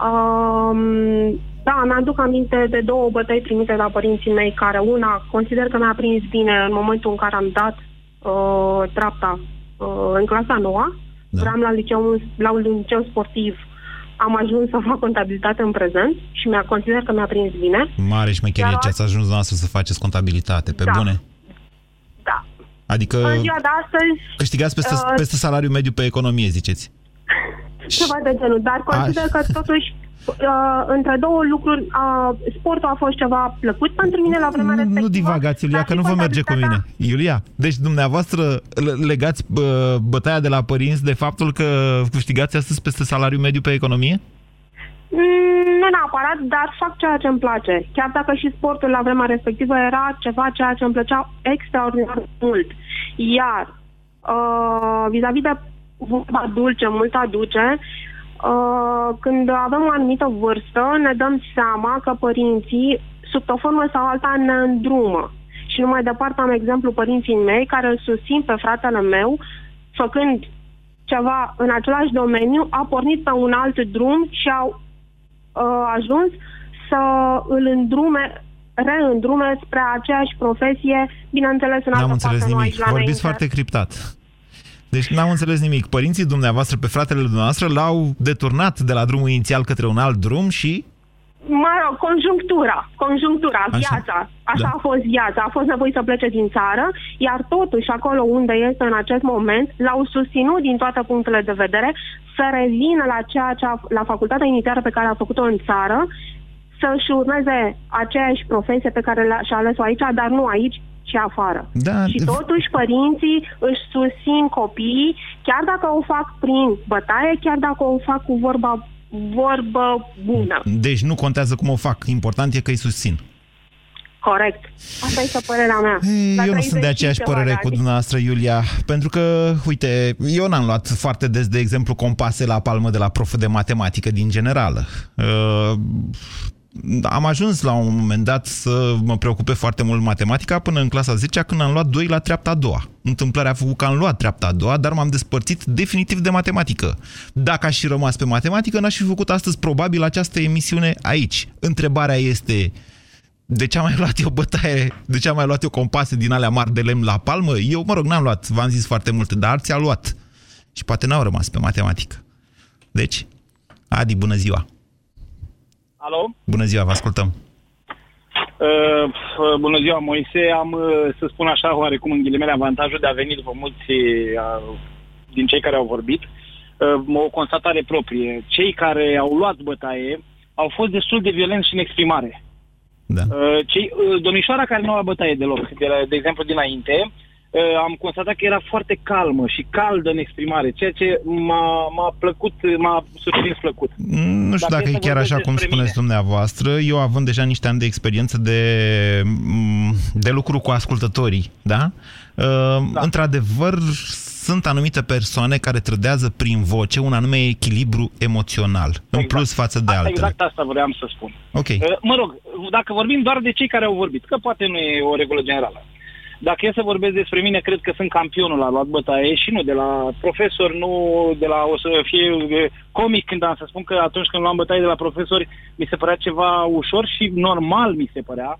Um, da, mi-aduc aminte de două bătăi primite de la părinții mei, care una consider că mi-a prins bine în momentul în care am dat uh, treapta uh, în clasa noua. Da. Vreau la liceu, la un liceu sportiv. Am ajuns să fac contabilitate în prezent și mi-a consider că mi-a prins bine. Mare șmecherie Iar ce ați ajuns noastră să faceți contabilitate, pe Da. bune. Da. Adică În ziua de astăzi... câștigați peste, uh, peste salariul mediu pe economie, ziceți. Ceva de genul, dar consider că totuși uh, între două lucruri uh, sportul a fost ceva plăcut pentru mine la vremea respectivă. Nu divagați, Iulia, dar că și nu vă merge cu mine. contabilitatea- Iulia, deci dumneavoastră le- legați bă, bătaia de la părinți de faptul că câștigați astăzi peste salariul mediu pe economie? Mm, nu neapărat, dar fac ceea ce îmi place. Chiar dacă și sportul la vremea respectivă era ceva ceea ce îmi plăcea extraordinar de mult. Iar uh, vis-a-vis de vorba dulce, mult aduce, uh, când avem o anumită vârstă, ne dăm seama că părinții, sub o formă sau alta, ne îndrumă. Și numai departe am exemplu părinții mei care îl susțin pe fratele meu, făcând ceva în același domeniu, a pornit pe un alt drum și au uh, ajuns să îl îndrume, reîndrume spre aceeași profesie, bineînțeles în N-am altă înțeles parte, nu nimic. aici la Vorbiți înainte. foarte criptat. Deci n-am înțeles nimic. Părinții dumneavoastră, pe fratele dumneavoastră, l-au deturnat de la drumul inițial către un alt drum și... Mă rog, conjunctura, conjunctura, Așa. viața. Așa Da. a fost viața. A fost nevoie să plece din țară, iar totuși acolo unde este în acest moment, l-au susținut din toate punctele de vedere să revină la ceea ce a, la facultatea inițială pe care a făcut-o în țară, să-și urmeze aceeași profesie pe care le- și-a ales-o aici, dar nu aici, ci afară. Da, Și totuși părinții își susțin copiii, chiar dacă o fac prin bătaie, chiar dacă o fac cu vorba, vorbă bună. Deci nu contează cum o fac. Important e că îi susțin. Corect. Asta este părerea mea. La Eu nu sunt de 30 aceeași ceva părere de cu ani. dumneavoastră, Iulia, pentru că, uite, eu n-am luat foarte des, de exemplu, compase la palmă de la proful de matematică din generală. Uh, am ajuns la un moment dat să mă preocupe foarte mult matematica până în clasa 10 când am luat 2 la treapta a doua. Întâmplarea a făcut că am luat treapta a doua, dar m-am despărțit definitiv de matematică. Dacă aș fi rămas pe matematică, n-aș fi făcut astăzi probabil această emisiune aici. Întrebarea este, de ce am mai luat eu bătaie, de ce am mai luat eu compase din alea mari de lemn la palmă? Eu, mă rog, n-am luat, v-am zis foarte mult, dar alții au luat. Și poate n-au rămas pe matematică. Deci, Adi, bună ziua! Alo? Bună ziua, vă ascultăm! Uh, bună ziua, Moise. Am, uh, să spun așa, oarecum în ghilimele, avantajul de a veni după mulți uh, din cei care au vorbit. Uh, o constatare proprie. Cei care au luat bătaie au fost destul de violenți și în exprimare. Da. Uh, cei, uh, domnișoara care nu a luat bătaie deloc, de, la, de exemplu dinainte, uh, am constatat că era foarte calmă și caldă în exprimare, ceea ce m-a, m-a plăcut, m-a surprins plăcut. Nu știu dacă, e e să chiar vorbesc așa cum despre spuneți dumneavoastră. Eu având deja niște ani de experiență de, de lucru cu ascultătorii, da? da. Într-adevăr, sunt anumite persoane care trădează prin voce un anume echilibru emoțional, exact. în plus față de altele. Exact asta vreau să spun. Ok. Uh, Mă rog, dacă vorbim doar de cei care au vorbit, că poate nu e o regulă generală. Dacă e să vorbesc despre mine, cred că sunt campionul la luat bătaie și nu de la profesor, nu de la o să fie e, comic când am să spun că atunci când luam bătaie de la profesori, mi se părea ceva ușor și normal mi se părea.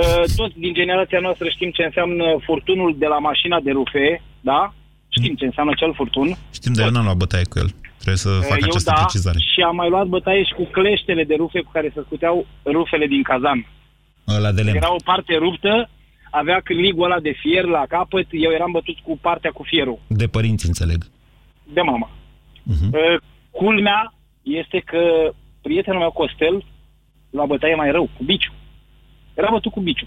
Uh, Toți din generația noastră știm ce înseamnă furtunul de la mașina de rufe, da? Știm ce înseamnă acel furtun. Știm, dar eu n-am luat bătaie cu el. Trebuie să fac Eu această da, precizare. și am mai luat bătaie și cu cleștele de rufe cu care se scuteau rufele din cazan. Ăla de lemn. Era o parte ruptă, avea cârligul ăla de fier la capăt, eu eram bătut cu partea cu fierul, De părinți, înțeleg. de mama. Mhm. Uh, Culmea este că prietenul meu Costel la bătaie mai rău, cu biciu. Era bătut cu biciu.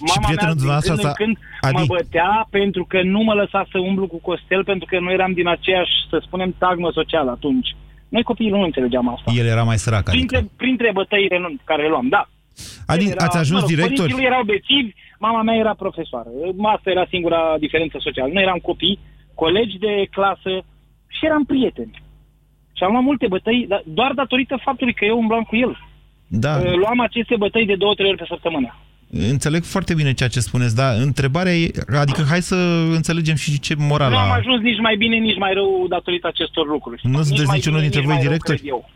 Mama prietenul mea, dumneavoastră din când în asta- când, mă Adi- bătea pentru că nu mă lăsa să umblu cu Costel, pentru că noi eram din aceeași, să spunem, tagmă socială atunci. Noi copiii nu înțelegeam asta. El era mai sărac, adică. Printre, printre bătăile nu- care le luam, da. Adi, El era- ați ajuns mă rog, director? Părinții lui erau bețivi, mama mea era profesoară. Asta era singura diferență socială. Noi eram copii, colegi de clasă și eram prieteni. Și am luat multe bătăi, dar doar datorită faptului că eu umblam cu el. Da. Uh, Luam aceste bătăi de două, trei ori pe săptămână. Înțeleg foarte bine ceea ce spuneți, dar întrebarea e, adică hai să înțelegem și ce moral Nu am a... ajuns nici mai bine, nici mai rău datorită acestor lucruri. Nu sunteți mai niciunul bine, dintre nici voi mai rău, directori? cred eu.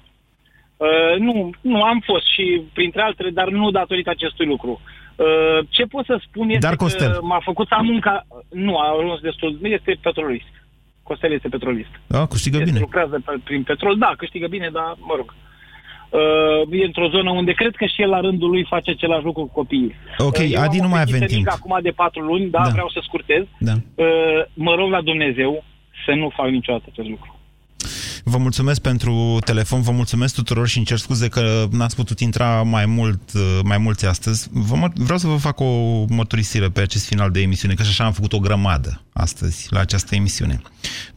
Uh, nu, nu, am fost și printre altele, dar nu datorită acestui lucru. Uh, ce pot să spun este Dar Costel. că m-a făcut să am munca... Nu, a ajuns destul, nu este petrolist. Costel este petrolist. Da, câștigă Este, bine. lucrează pe, prin petrol, da, câștigă bine, dar mă rog. Uh, e într-o zonă unde cred că și el la rândul lui face același lucru cu copiii. Ok, Uh, eu Adi, am nu o mai avem fetiță timp. mică Acum de patru luni, da, Da. vreau să scurtez. Da. Uh, mă rog la Dumnezeu să nu fac niciodată acest lucru. Vă mulțumesc pentru telefon, vă mulțumesc tuturor și îmi cer scuze că n-ați putut intra mai mult, uh, mai mulți astăzi. Vă, mă- vreau să vă fac o mărturisire pe acest final de emisiune, că și așa am făcut o grămadă astăzi la această emisiune.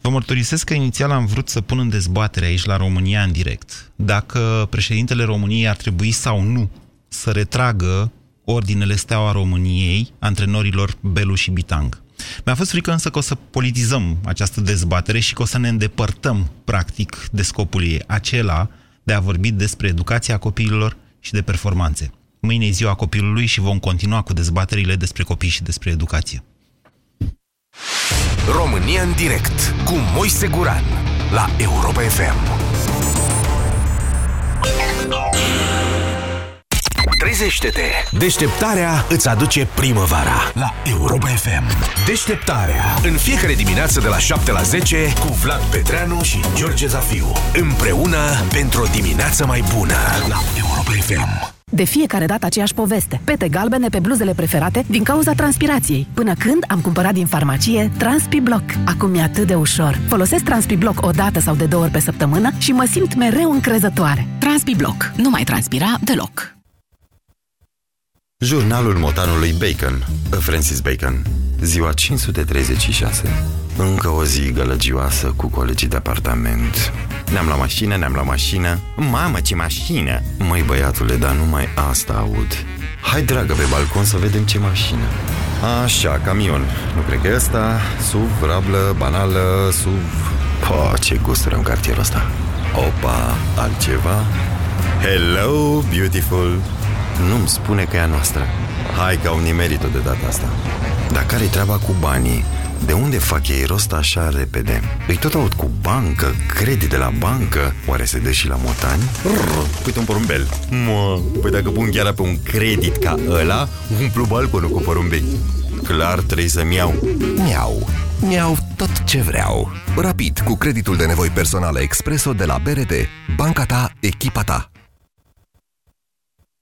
Vă mărturisesc că inițial am vrut să pun în dezbatere aici la România în direct dacă președintele României ar trebui sau nu să retragă ordinele Steaua României antrenorilor Belu și Bitang. Mi-a fost frică însă că o să politizăm această dezbatere și că o să ne îndepărtăm, practic, de scopul ei, acela de a vorbi despre educația copiilor și de performanțe. Mâine e ziua copilului și vom continua cu dezbaterile despre copii și despre educație. România în direct cu Moise Guran la Europa FM. Trezește-te! Deșteptarea îți aduce primăvara la Europa FM. Deșteptarea. În fiecare dimineață de la 7 la 10 cu Vlad Petreanu și George Zafiu. Împreună pentru o dimineață mai bună la Europa FM. De fiecare dată aceeași poveste. Pete galbene pe bluzele preferate din cauza transpirației. Până când am cumpărat din farmacie TranspiBlock. Acum e atât de ușor. Folosesc TranspiBlock o dată sau de două ori pe săptămână și mă simt mereu încrezătoare. TranspiBlock. Nu mai transpira deloc. Jurnalul motanului Bacon, Francis Bacon, ziua 536. Încă o zi gălăgioasă cu colegii de apartament. Ne-am la mașină, ne-am la mașină. Mamă, ce mașină! Măi, băiatule, dar numai asta aud. Hai, dragă, pe balcon să vedem ce mașină. Așa, camion. Nu cred că e ăsta. SUV, rablă, banală, SUV... Po, ce gusturi în cartierul ăsta. Opa, altceva? Hello, beautiful! Nu-mi spune că e a noastră. Hai că au nimerit-o de data asta. Dar care-i treaba cu banii? De unde fac ei rost așa repede? Îi tot aud cu bancă, credit de la bancă Oare se dă și la motani? Rrr, uite un porumbel Mă, păi dacă pun chiar pe un credit ca ăla Umplu balconul cu porumbei Clar trebuie să-mi iau Miau. Miau tot ce vreau. Rapid, cu creditul de nevoi personale Expreso de la BRD. Banca ta, echipa ta.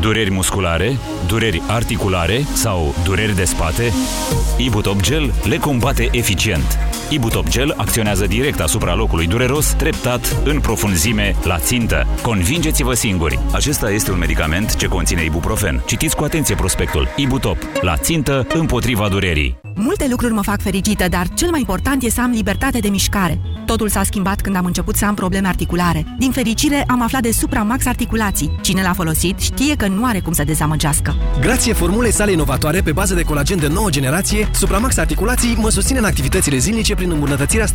Dureri musculare, dureri articulare sau dureri de spate? Ibutop Gel le combate eficient. Ibutop Gel acționează direct asupra locului dureros, treptat, în profunzime, la țintă. Convingeți-vă singuri! Acesta este un medicament ce conține ibuprofen. Citiți cu atenție prospectul. Ibutop. La țintă, împotriva durerii. Multe lucruri mă fac fericită, dar cel mai important e să am libertate de mișcare. Totul s-a schimbat când am început să am probleme articulare. Din fericire, am aflat de Supramax Articulații. Cine l-a folosit știe că nu are cum să dezamăgească. Grație formulei sale inovatoare pe bază de colagen de nouă generație, Supramax Articulații mă susține în activitățile zilnice prin îmbunătățirea